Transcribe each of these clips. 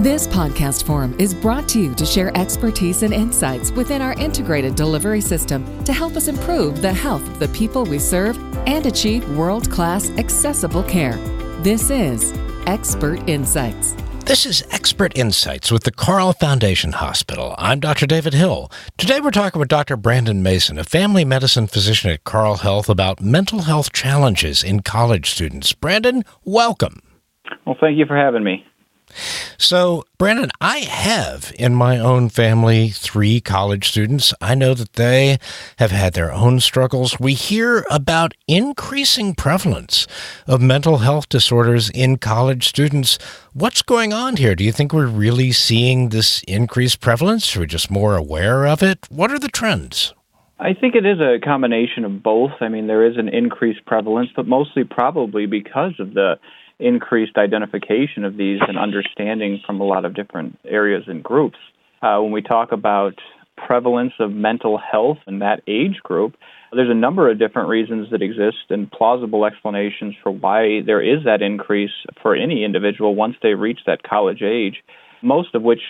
This podcast forum is brought to you to share expertise and insights within our integrated delivery system to help us improve the health of the people we serve and achieve world class accessible care. This is Expert Insights. This is Expert Insights with the Carle Foundation Hospital. I'm Dr. David Hill. Today we're talking with Dr. Brandon Mason, a family medicine physician at Carle Health, about mental health challenges in college students. Brandon, welcome. Well, thank you for having me. So, Brandon, I have in my own family three college students. I know that they have had their own struggles. We hear about increasing prevalence of mental health disorders in college students. What's going on here? Do you think we're really seeing this increased prevalence? Or we just more aware of it? What are the trends? I think it is a combination of both. I mean, there is an increased prevalence, but mostly probably because of the increased identification of these and understanding from a lot of different areas and groups. Uh, when we talk about prevalence of mental health in that age group, there's a number of different reasons that exist and plausible explanations for why there is that increase for any individual once they reach that college age most of which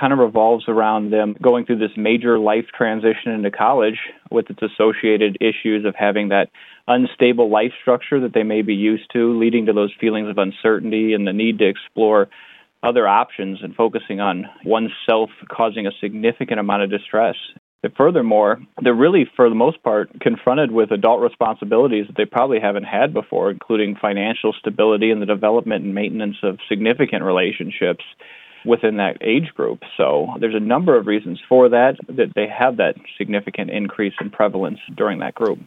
kind of revolves around them going through this major life transition into college with its associated issues of having that unstable life structure that they may be used to, leading to those feelings of uncertainty and the need to explore other options and focusing on oneself causing a significant amount of distress. But furthermore, they're really, for the most part, confronted with adult responsibilities that they probably haven't had before, including financial stability and the development and maintenance of significant relationships within that age group. So there's a number of reasons for that, that they have that significant increase in prevalence during that group.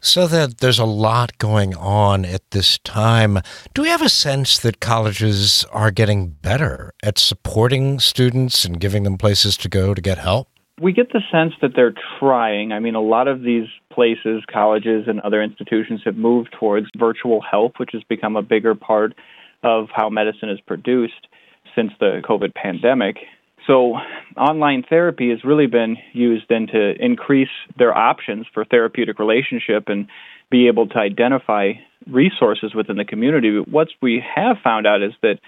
So that there's a lot going on at this time. Do we have a sense that colleges are getting better at supporting students and giving them places to go to get help? We get the sense that they're trying. I mean, a lot of these places, colleges, and other institutions have moved towards virtual health, which has become a bigger part of how medicine is produced since the COVID pandemic. So, online therapy has really been used then to increase their options for therapeutic relationship and be able to identify resources within the community. But what we have found out is that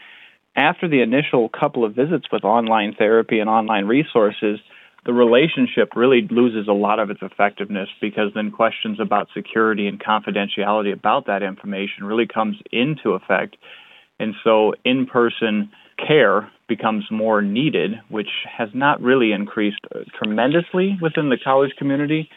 after the initial couple of visits with online therapy and online resources, the relationship really loses a lot of its effectiveness because then questions about security and confidentiality about that information really comes into effect. And so in person care becomes more needed, which has not really increased tremendously within the college community,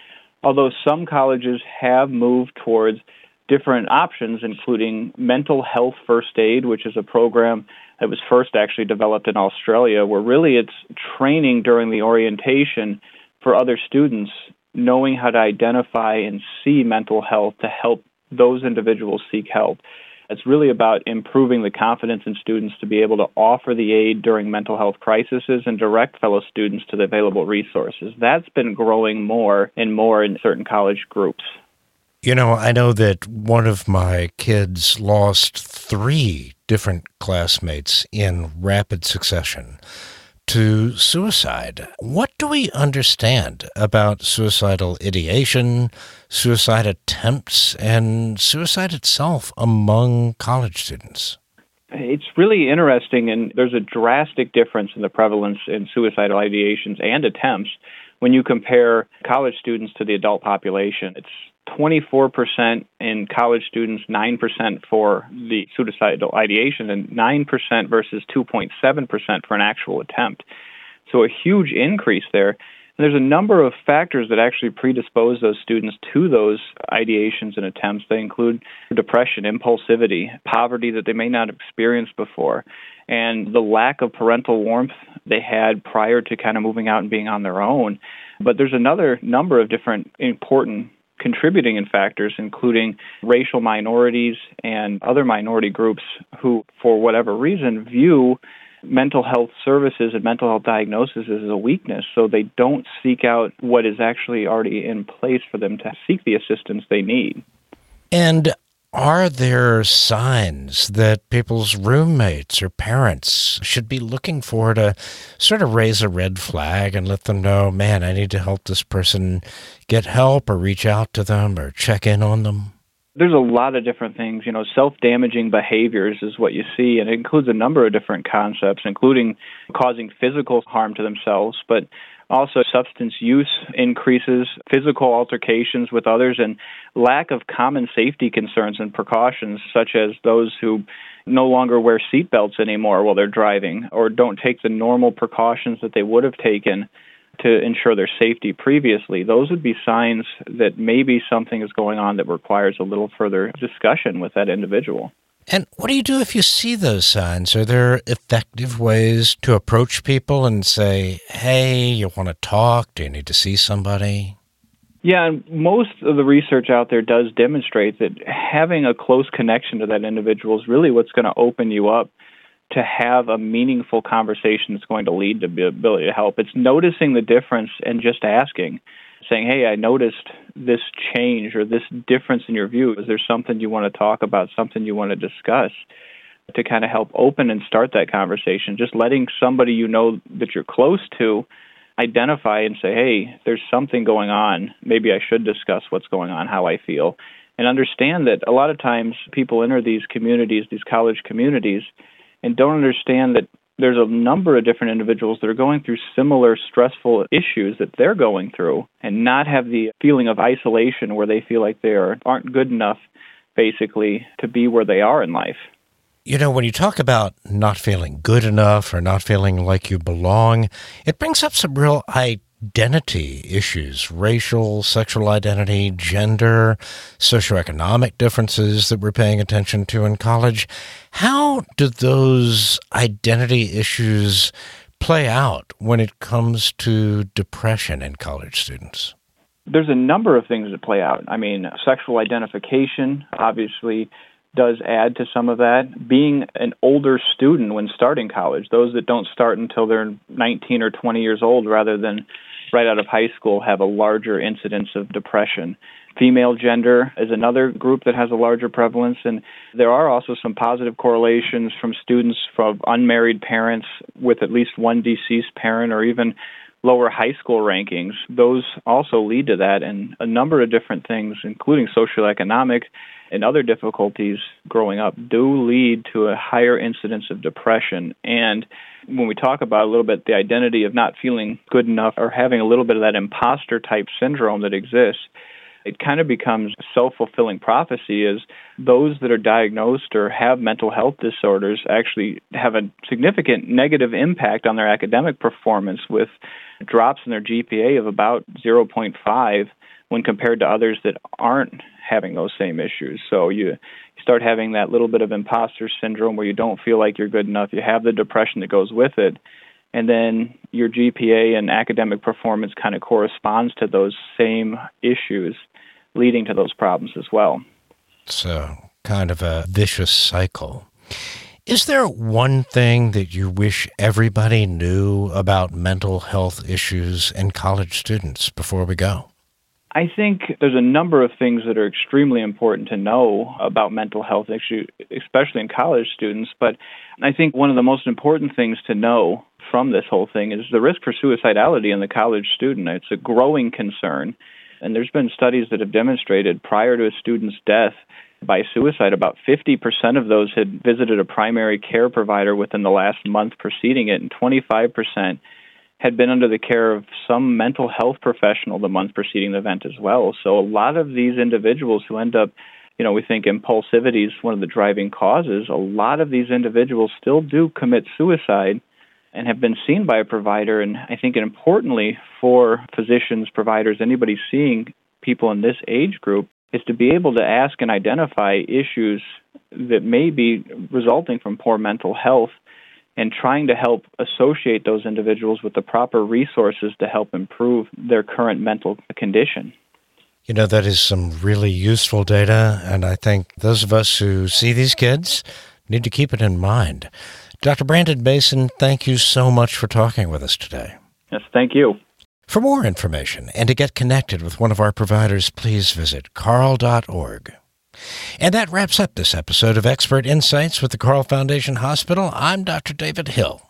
although some colleges have moved towards different options, including mental health first aid, which is a program that was first actually developed in Australia, where really it's training during the orientation for other students, knowing how to identify and see mental health to help those individuals seek help. It's really about improving the confidence in students to be able to offer the aid during mental health crises and direct fellow students to the available resources. That's been growing more and more in certain college groups. You know, I know that one of my kids lost three different classmates in rapid succession to suicide. What do we understand about suicidal ideation, suicide attempts, and suicide itself among college students? It's really interesting, and there's a drastic difference in the prevalence in suicidal ideations and attempts when you compare college students to the adult population. It's 24% in college students, 9% for the suicidal ideation, and 9% versus 2.7% for an actual attempt. So a huge increase there. And there's a number of factors that actually predispose those students to those ideations and attempts. They include depression, impulsivity, poverty that they may not have experienced before, and the lack of parental warmth they had prior to kind of moving out and being on their own. But there's another number of different important contributing in factors, including racial minorities and other minority groups who, for whatever reason, view mental health services and mental health diagnosis as a weakness, so they don't seek out what is actually already in place for them to seek the assistance they need. And are there signs that people's roommates or parents should be looking for to sort of raise a red flag and let them know, man, I need to help this person get help or reach out to them or check in on them? There's a lot of different things. You know, self damaging behaviors is what you see, and it includes a number of different concepts, including causing physical harm to themselves, but also, substance use increases, physical altercations with others, and lack of common safety concerns and precautions, such as those who no longer wear seatbelts anymore while they're driving or don't take the normal precautions that they would have taken to ensure their safety previously. Those would be signs that maybe something is going on that requires a little further discussion with that individual. And what do you do if you see those signs? Are there effective ways to approach people and say, hey, you want to talk? Do you need to see somebody? Yeah, and most of the research out there does demonstrate that having a close connection to that individual is really what's going to open you up to have a meaningful conversation that's going to lead to the ability to help. It's noticing the difference and just asking saying, "Hey, I noticed this change or this difference in your view. Is there something you want to talk about? Something you want to discuss?" To kind of help open and start that conversation, just letting somebody you know that you're close to identify and say, "Hey, there's something going on. Maybe I should discuss what's going on, how I feel." And understand that a lot of times people enter these communities, these college communities, and don't understand that there's a number of different individuals that are going through similar stressful issues that they're going through and not have the feeling of isolation where they feel like they are, aren't good enough basically to be where they are in life. You know, when you talk about not feeling good enough or not feeling like you belong, it brings up some real I identity issues, racial, sexual identity, gender, socioeconomic differences that we're paying attention to in college. How do those identity issues play out when it comes to depression in college students? There's a number of things that play out. I mean, sexual identification obviously does add to some of that. Being an older student when starting college, those that don't start until they're 19 or 20 years old rather than right out of high school have a larger incidence of depression. Female gender is another group that has a larger prevalence, and there are also some positive correlations from students from unmarried parents with at least one deceased parent or even lower high school rankings. Those also lead to that, and a number of different things, including socioeconomic and other difficulties growing up, do lead to a higher incidence of depression. And when we talk about a little bit the identity of not feeling good enough or having a little bit of that imposter type syndrome that exists, it kind of becomes self fulfilling prophecy is those that are diagnosed or have mental health disorders actually have a significant negative impact on their academic performance with drops in their GPA of about 0.5 when compared to others that aren't having those same issues. So you start having that little bit of imposter syndrome where you don't feel like you're good enough. You have the depression that goes with it. And then your GPA and academic performance kind of corresponds to those same issues, leading to those problems as well. So, kind of a vicious cycle. Is there one thing that you wish everybody knew about mental health issues in college students before we go? I think there's a number of things that are extremely important to know about mental health issues, especially in college students. But I think one of the most important things to know from this whole thing is the risk for suicidality in the college student. It's a growing concern. And there's been studies that have demonstrated prior to a student's death by suicide, about 50% of those had visited a primary care provider within the last month preceding it, and 25% had been under the care of some mental health professional the month preceding the event as well. So a lot of these individuals who end up, you know, we think impulsivity is one of the driving causes. A lot of these individuals still do commit suicide and have been seen by a provider. And I think importantly for physicians, providers, anybody seeing people in this age group is to be able to ask and identify issues that may be resulting from poor mental health and trying to help associate those individuals with the proper resources to help improve their current mental condition. You know, that is some really useful data, and I think those of us who see these kids need to keep it in mind. Dr. Brandon Basin, thank you so much for talking with us today. Yes, thank you. For more information and to get connected with one of our providers, please visit carle.org. And that wraps up this episode of Expert Insights with the Carle Foundation Hospital. I'm Dr. David Hill.